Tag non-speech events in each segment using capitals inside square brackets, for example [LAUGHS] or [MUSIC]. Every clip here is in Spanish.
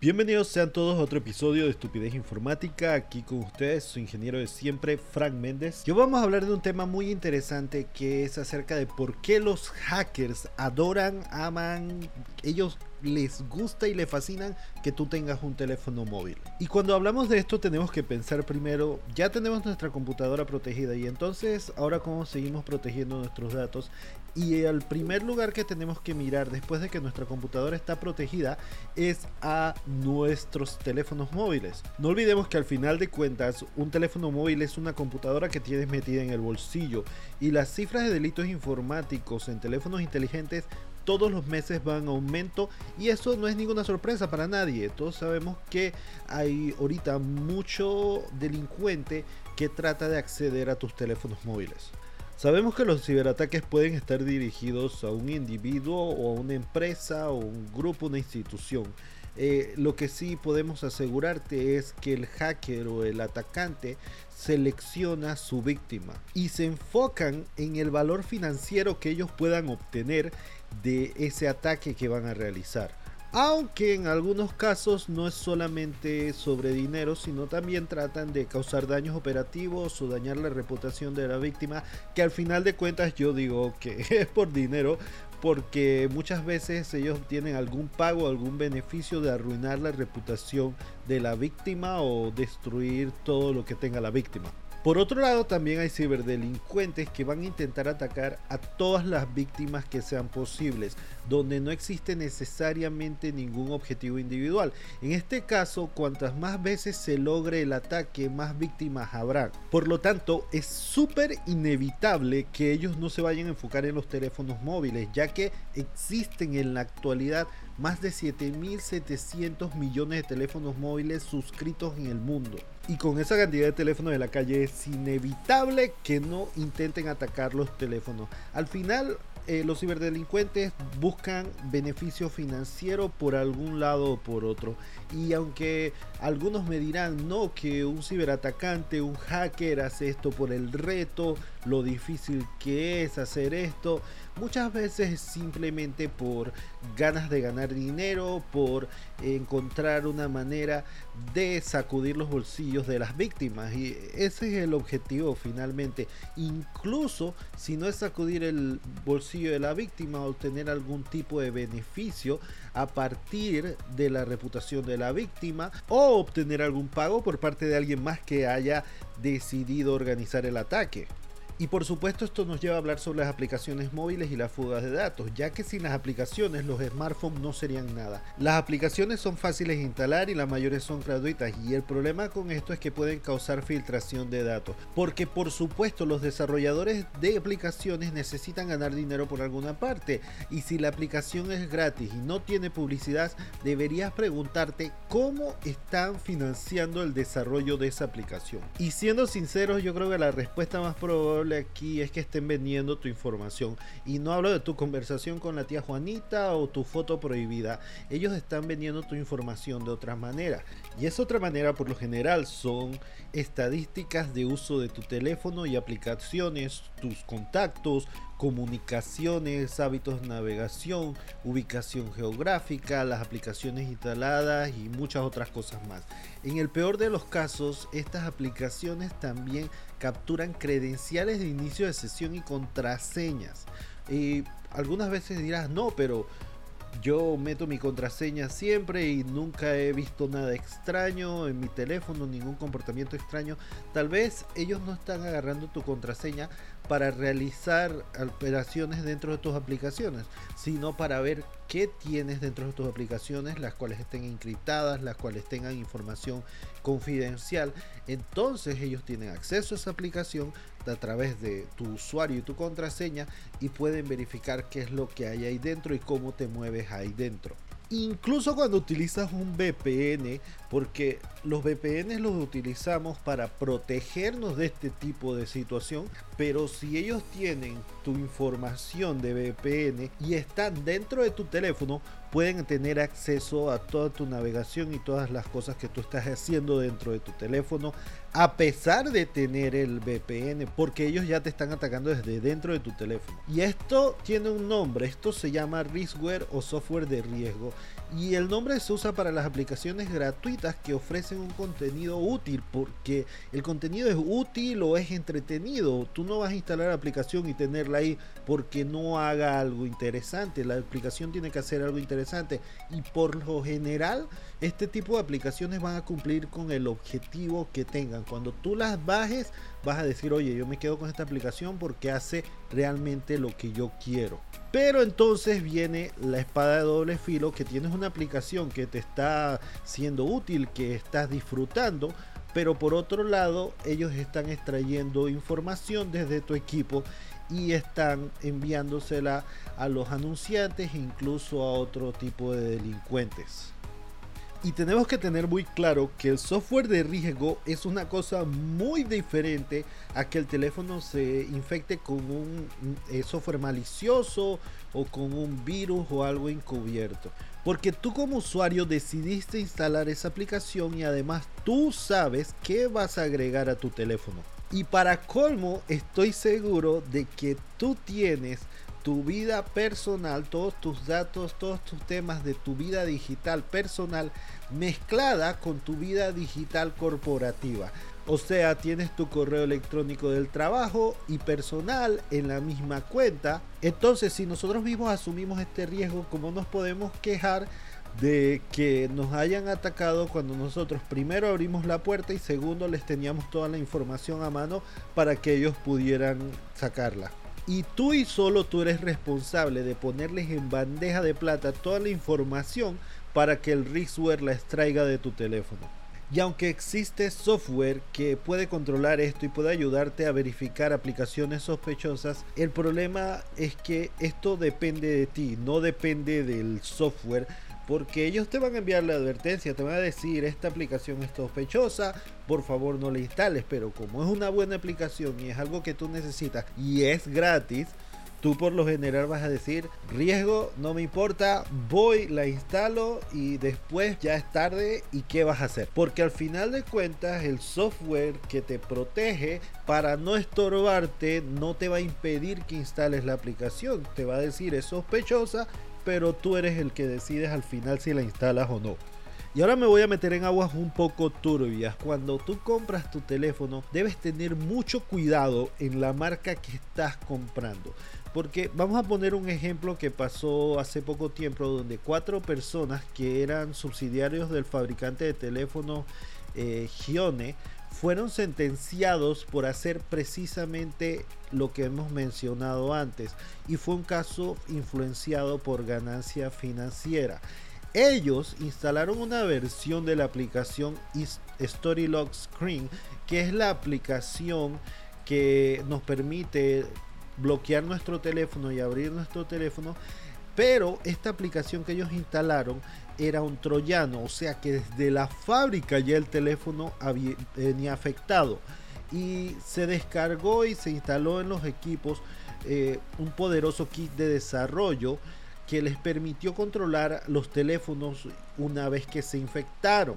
Bienvenidos sean todos a otro episodio de Estupidez Informática. Aquí con ustedes, su ingeniero de siempre, Frank Méndez. Yo vamos a hablar de un tema muy interesante que es acerca de por qué los hackers adoran, aman, ellos les gusta y les fascinan que tú tengas un teléfono móvil. Y cuando hablamos de esto tenemos que pensar primero, ya tenemos nuestra computadora protegida y entonces ahora cómo seguimos protegiendo nuestros datos. Y el primer lugar que tenemos que mirar después de que nuestra computadora está protegida es a nuestros teléfonos móviles. No olvidemos que al final de cuentas un teléfono móvil es una computadora que tienes metida en el bolsillo y las cifras de delitos informáticos en teléfonos inteligentes todos los meses van a aumento y eso no es ninguna sorpresa para nadie. Todos sabemos que hay ahorita mucho delincuente que trata de acceder a tus teléfonos móviles. Sabemos que los ciberataques pueden estar dirigidos a un individuo o a una empresa o un grupo, una institución. Eh, lo que sí podemos asegurarte es que el hacker o el atacante selecciona su víctima y se enfocan en el valor financiero que ellos puedan obtener de ese ataque que van a realizar. Aunque en algunos casos no es solamente sobre dinero, sino también tratan de causar daños operativos o dañar la reputación de la víctima, que al final de cuentas yo digo que [LAUGHS] es por dinero, porque muchas veces ellos tienen algún pago, algún beneficio de arruinar la reputación de la víctima o destruir todo lo que tenga la víctima. Por otro lado, también hay ciberdelincuentes que van a intentar atacar a todas las víctimas que sean posibles, donde no existe necesariamente ningún objetivo individual. En este caso, cuantas más veces se logre el ataque, más víctimas habrá. Por lo tanto, es súper inevitable que ellos no se vayan a enfocar en los teléfonos móviles, ya que existen en la actualidad más de 7.700 millones de teléfonos móviles suscritos en el mundo. Y con esa cantidad de teléfonos en la calle es inevitable que no intenten atacar los teléfonos. Al final, eh, los ciberdelincuentes buscan beneficio financiero por algún lado o por otro. Y aunque algunos me dirán, no, que un ciberatacante, un hacker hace esto por el reto, lo difícil que es hacer esto, muchas veces simplemente por ganas de ganar dinero, por encontrar una manera de sacudir los bolsillos de las víctimas. Y ese es el objetivo finalmente. Incluso si no es sacudir el bolsillo de la víctima, obtener algún tipo de beneficio a partir de la reputación de la víctima o obtener algún pago por parte de alguien más que haya decidido organizar el ataque. Y por supuesto esto nos lleva a hablar sobre las aplicaciones móviles y las fugas de datos, ya que sin las aplicaciones los smartphones no serían nada. Las aplicaciones son fáciles de instalar y la mayoría son gratuitas y el problema con esto es que pueden causar filtración de datos, porque por supuesto los desarrolladores de aplicaciones necesitan ganar dinero por alguna parte y si la aplicación es gratis y no tiene publicidad, deberías preguntarte cómo están financiando el desarrollo de esa aplicación. Y siendo sinceros, yo creo que la respuesta más probable aquí es que estén vendiendo tu información. Y no hablo de tu conversación con la tía Juanita o tu foto prohibida. Ellos están vendiendo tu información de otra manera. Y esa otra manera por lo general son estadísticas de uso de tu teléfono y aplicaciones, tus contactos, comunicaciones, hábitos de navegación, ubicación geográfica, las aplicaciones instaladas y muchas otras cosas más. En el peor de los casos, estas aplicaciones también capturan credenciales de inicio de sesión y contraseñas. Y algunas veces dirás, no, pero yo meto mi contraseña siempre y nunca he visto nada extraño en mi teléfono, ningún comportamiento extraño. Tal vez ellos no están agarrando tu contraseña para realizar operaciones dentro de tus aplicaciones, sino para ver qué tienes dentro de tus aplicaciones, las cuales estén encriptadas, las cuales tengan información confidencial. Entonces ellos tienen acceso a esa aplicación a través de tu usuario y tu contraseña y pueden verificar qué es lo que hay ahí dentro y cómo te mueves ahí dentro. Incluso cuando utilizas un VPN, porque los VPN los utilizamos para protegernos de este tipo de situación, pero si ellos tienen tu información de VPN y están dentro de tu teléfono, pueden tener acceso a toda tu navegación y todas las cosas que tú estás haciendo dentro de tu teléfono, a pesar de tener el VPN, porque ellos ya te están atacando desde dentro de tu teléfono. Y esto tiene un nombre, esto se llama riskware o software de riesgo. Y el nombre se usa para las aplicaciones gratuitas que ofrecen un contenido útil, porque el contenido es útil o es entretenido. Tú no vas a instalar la aplicación y tenerla ahí porque no haga algo interesante. La aplicación tiene que hacer algo interesante. Y por lo general, este tipo de aplicaciones van a cumplir con el objetivo que tengan. Cuando tú las bajes, vas a decir, oye, yo me quedo con esta aplicación porque hace realmente lo que yo quiero. Pero entonces viene la espada de doble filo, que tienes una aplicación que te está siendo útil, que estás disfrutando, pero por otro lado ellos están extrayendo información desde tu equipo y están enviándosela a los anunciantes e incluso a otro tipo de delincuentes. Y tenemos que tener muy claro que el software de riesgo es una cosa muy diferente a que el teléfono se infecte con un eh, software malicioso o con un virus o algo encubierto. Porque tú como usuario decidiste instalar esa aplicación y además tú sabes qué vas a agregar a tu teléfono. Y para colmo, estoy seguro de que tú tienes tu vida personal, todos tus datos, todos tus temas de tu vida digital personal mezclada con tu vida digital corporativa. O sea, tienes tu correo electrónico del trabajo y personal en la misma cuenta. Entonces, si nosotros mismos asumimos este riesgo, ¿cómo nos podemos quejar de que nos hayan atacado cuando nosotros primero abrimos la puerta y segundo les teníamos toda la información a mano para que ellos pudieran sacarla? y tú y solo tú eres responsable de ponerles en bandeja de plata toda la información para que el ransomware la extraiga de tu teléfono. Y aunque existe software que puede controlar esto y puede ayudarte a verificar aplicaciones sospechosas, el problema es que esto depende de ti, no depende del software porque ellos te van a enviar la advertencia, te van a decir esta aplicación es sospechosa, por favor no la instales, pero como es una buena aplicación y es algo que tú necesitas y es gratis, tú por lo general vas a decir riesgo, no me importa, voy, la instalo y después ya es tarde y qué vas a hacer. Porque al final de cuentas el software que te protege para no estorbarte no te va a impedir que instales la aplicación, te va a decir es sospechosa pero tú eres el que decides al final si la instalas o no. Y ahora me voy a meter en aguas un poco turbias. Cuando tú compras tu teléfono, debes tener mucho cuidado en la marca que estás comprando. Porque vamos a poner un ejemplo que pasó hace poco tiempo, donde cuatro personas que eran subsidiarios del fabricante de teléfonos eh, Gione fueron sentenciados por hacer precisamente lo que hemos mencionado antes y fue un caso influenciado por ganancia financiera. Ellos instalaron una versión de la aplicación Storylog Screen, que es la aplicación que nos permite bloquear nuestro teléfono y abrir nuestro teléfono pero esta aplicación que ellos instalaron era un troyano, o sea que desde la fábrica ya el teléfono había, venía afectado. Y se descargó y se instaló en los equipos eh, un poderoso kit de desarrollo que les permitió controlar los teléfonos una vez que se infectaron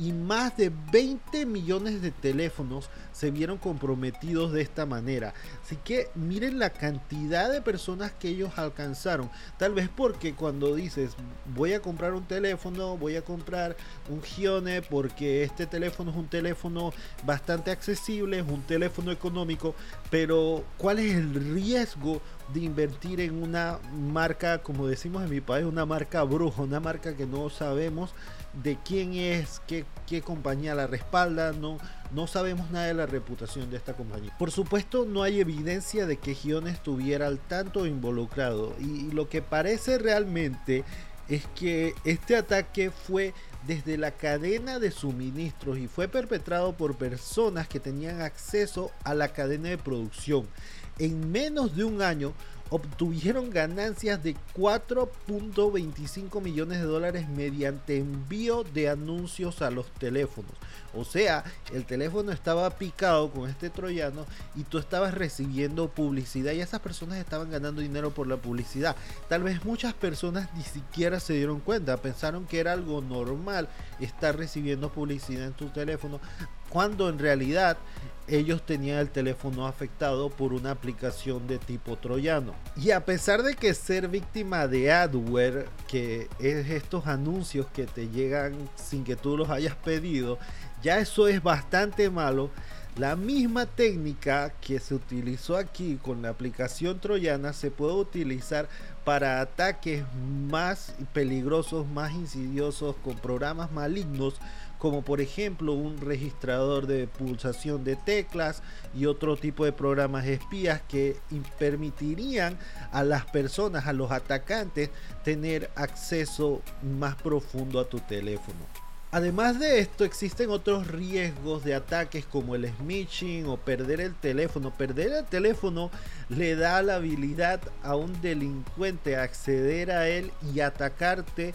y más de 20 millones de teléfonos se vieron comprometidos de esta manera. Así que miren la cantidad de personas que ellos alcanzaron. Tal vez porque cuando dices voy a comprar un teléfono, voy a comprar un Gione porque este teléfono es un teléfono bastante accesible, es un teléfono económico, pero ¿cuál es el riesgo de invertir en una marca, como decimos en mi país, una marca bruja, una marca que no sabemos de quién es, qué, qué, compañía la respalda, no, no sabemos nada de la reputación de esta compañía. Por supuesto, no hay evidencia de que Gion estuviera al tanto involucrado y lo que parece realmente es que este ataque fue desde la cadena de suministros y fue perpetrado por personas que tenían acceso a la cadena de producción. En menos de un año, obtuvieron ganancias de 4.25 millones de dólares mediante envío de anuncios a los teléfonos. O sea, el teléfono estaba picado con este troyano y tú estabas recibiendo publicidad y esas personas estaban ganando dinero por la publicidad. Tal vez muchas personas ni siquiera se dieron cuenta, pensaron que era algo normal estar recibiendo publicidad en tu teléfono cuando en realidad ellos tenían el teléfono afectado por una aplicación de tipo troyano. Y a pesar de que ser víctima de adware, que es estos anuncios que te llegan sin que tú los hayas pedido, ya eso es bastante malo. La misma técnica que se utilizó aquí con la aplicación troyana se puede utilizar para ataques más peligrosos, más insidiosos, con programas malignos como por ejemplo un registrador de pulsación de teclas y otro tipo de programas espías que permitirían a las personas, a los atacantes, tener acceso más profundo a tu teléfono. Además de esto, existen otros riesgos de ataques como el smishing o perder el teléfono. Perder el teléfono le da la habilidad a un delincuente a acceder a él y atacarte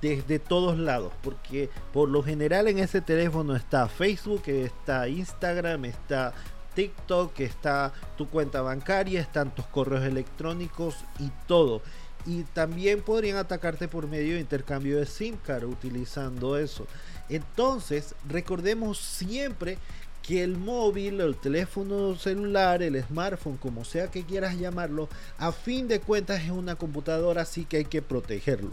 desde todos lados, porque por lo general en ese teléfono está Facebook, está Instagram, está TikTok, está tu cuenta bancaria, están tus correos electrónicos y todo. Y también podrían atacarte por medio de intercambio de SIM card utilizando eso. Entonces, recordemos siempre que el móvil, el teléfono celular, el smartphone, como sea que quieras llamarlo, a fin de cuentas es una computadora, así que hay que protegerlo.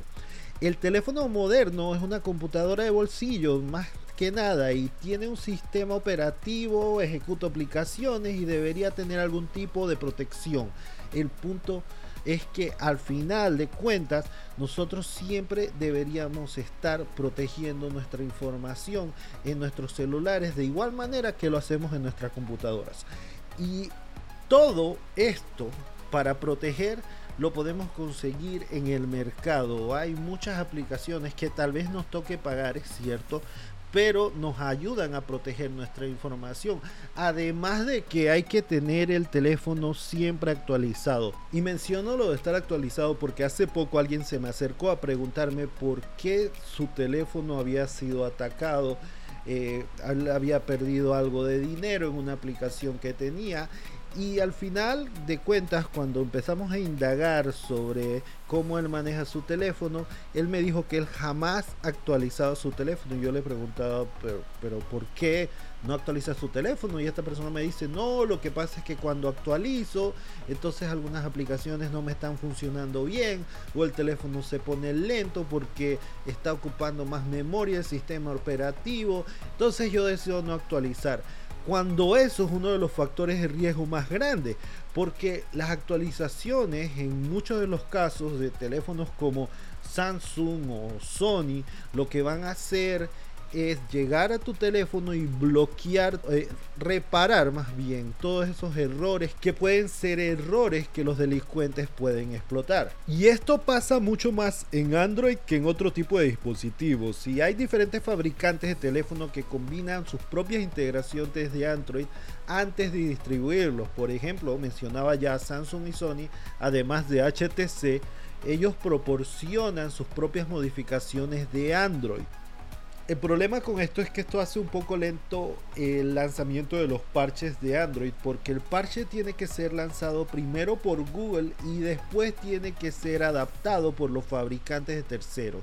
El teléfono moderno es una computadora de bolsillo más que nada y tiene un sistema operativo, ejecuta aplicaciones y debería tener algún tipo de protección. El punto es que al final de cuentas nosotros siempre deberíamos estar protegiendo nuestra información en nuestros celulares de igual manera que lo hacemos en nuestras computadoras. Y todo esto para proteger lo podemos conseguir en el mercado. Hay muchas aplicaciones que tal vez nos toque pagar, es cierto, pero nos ayudan a proteger nuestra información. Además de que hay que tener el teléfono siempre actualizado. Y menciono lo de estar actualizado porque hace poco alguien se me acercó a preguntarme por qué su teléfono había sido atacado. Eh, había perdido algo de dinero en una aplicación que tenía y al final de cuentas, cuando empezamos a indagar sobre cómo él maneja su teléfono, él me dijo que él jamás ha actualizado su teléfono. Yo le preguntaba, pero, pero ¿por qué no actualiza su teléfono? Y esta persona me dice, no, lo que pasa es que cuando actualizo, entonces algunas aplicaciones no me están funcionando bien, o el teléfono se pone lento porque está ocupando más memoria el sistema operativo. Entonces yo deseo no actualizar cuando eso es uno de los factores de riesgo más grandes, porque las actualizaciones en muchos de los casos de teléfonos como Samsung o Sony, lo que van a hacer es llegar a tu teléfono y bloquear, eh, reparar más bien todos esos errores que pueden ser errores que los delincuentes pueden explotar. Y esto pasa mucho más en Android que en otro tipo de dispositivos. Y hay diferentes fabricantes de teléfonos que combinan sus propias integraciones de Android antes de distribuirlos. Por ejemplo, mencionaba ya Samsung y Sony, además de HTC, ellos proporcionan sus propias modificaciones de Android. El problema con esto es que esto hace un poco lento el lanzamiento de los parches de Android porque el parche tiene que ser lanzado primero por Google y después tiene que ser adaptado por los fabricantes de terceros.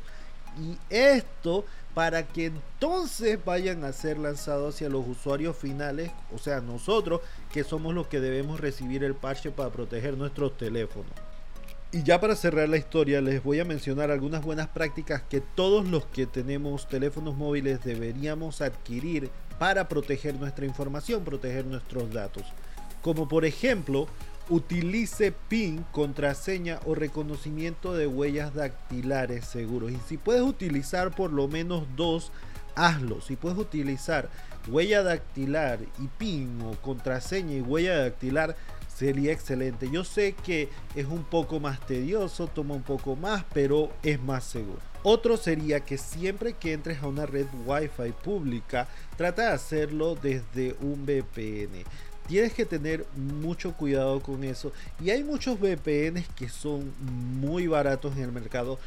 Y esto para que entonces vayan a ser lanzados hacia los usuarios finales, o sea, nosotros que somos los que debemos recibir el parche para proteger nuestros teléfonos. Y ya para cerrar la historia les voy a mencionar algunas buenas prácticas que todos los que tenemos teléfonos móviles deberíamos adquirir para proteger nuestra información, proteger nuestros datos. Como por ejemplo, utilice PIN, contraseña o reconocimiento de huellas dactilares seguros. Y si puedes utilizar por lo menos dos, hazlo. Si puedes utilizar huella dactilar y PIN o contraseña y huella dactilar, sería excelente. Yo sé que es un poco más tedioso, toma un poco más, pero es más seguro. Otro sería que siempre que entres a una red Wi-Fi pública, trata de hacerlo desde un VPN. Tienes que tener mucho cuidado con eso. Y hay muchos VPNs que son muy baratos en el mercado.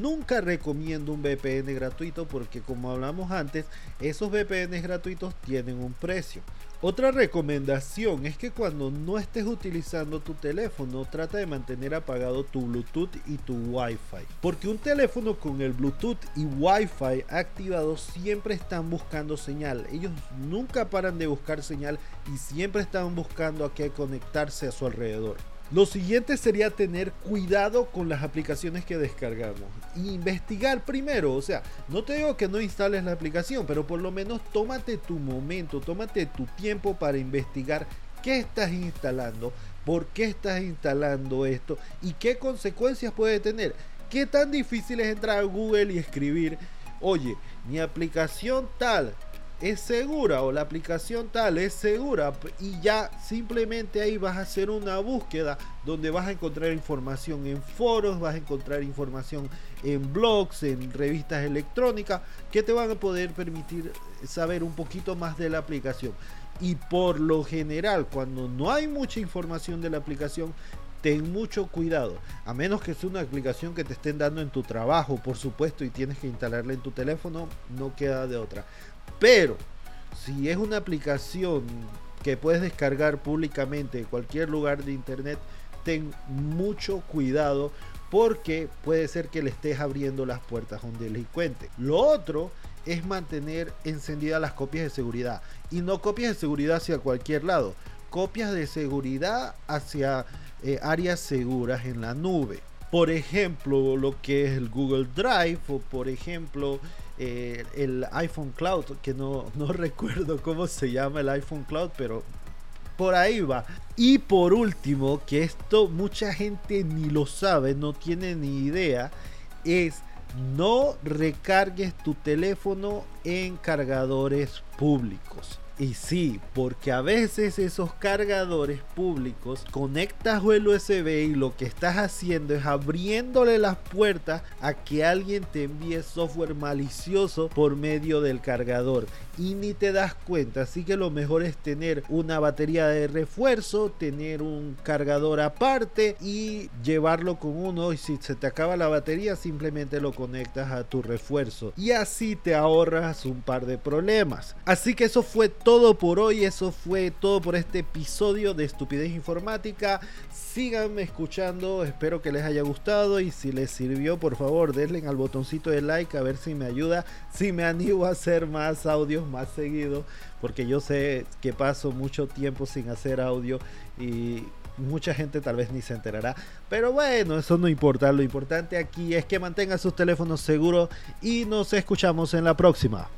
Nunca recomiendo un VPN gratuito porque como hablamos antes, esos VPNs gratuitos tienen un precio. Otra recomendación es que cuando no estés utilizando tu teléfono, trata de mantener apagado tu Bluetooth y tu Wi-Fi. Porque un teléfono con el Bluetooth y Wi-Fi activado siempre están buscando señal. Ellos nunca paran de buscar señal y siempre están buscando a qué conectarse a su alrededor. Lo siguiente sería tener cuidado con las aplicaciones que descargamos. Investigar primero, o sea, no te digo que no instales la aplicación, pero por lo menos tómate tu momento, tómate tu tiempo para investigar qué estás instalando, por qué estás instalando esto y qué consecuencias puede tener. ¿Qué tan difícil es entrar a Google y escribir, oye, mi aplicación tal es segura o la aplicación tal es segura y ya simplemente ahí vas a hacer una búsqueda donde vas a encontrar información en foros, vas a encontrar información en blogs, en revistas electrónicas que te van a poder permitir saber un poquito más de la aplicación. Y por lo general, cuando no hay mucha información de la aplicación, ten mucho cuidado, a menos que sea una aplicación que te estén dando en tu trabajo, por supuesto, y tienes que instalarla en tu teléfono, no queda de otra. Pero si es una aplicación que puedes descargar públicamente en cualquier lugar de internet, ten mucho cuidado porque puede ser que le estés abriendo las puertas a un delincuente. Lo otro es mantener encendidas las copias de seguridad y no copias de seguridad hacia cualquier lado, copias de seguridad hacia eh, áreas seguras en la nube. Por ejemplo, lo que es el Google Drive o por ejemplo eh, el iPhone Cloud, que no, no [LAUGHS] recuerdo cómo se llama el iPhone Cloud, pero por ahí va. Y por último, que esto mucha gente ni lo sabe, no tiene ni idea, es no recargues tu teléfono en cargadores públicos. Y sí, porque a veces esos cargadores públicos conectas el USB y lo que estás haciendo es abriéndole las puertas a que alguien te envíe software malicioso por medio del cargador y ni te das cuenta. Así que lo mejor es tener una batería de refuerzo, tener un cargador aparte y llevarlo con uno. Y si se te acaba la batería, simplemente lo conectas a tu refuerzo y así te ahorras un par de problemas. Así que eso fue todo por hoy, eso fue todo por este episodio de Estupidez Informática. Síganme escuchando, espero que les haya gustado y si les sirvió, por favor, denle al botoncito de like a ver si me ayuda, si me animo a hacer más audios más seguido, porque yo sé que paso mucho tiempo sin hacer audio y mucha gente tal vez ni se enterará. Pero bueno, eso no importa. Lo importante aquí es que mantengan sus teléfonos seguros y nos escuchamos en la próxima.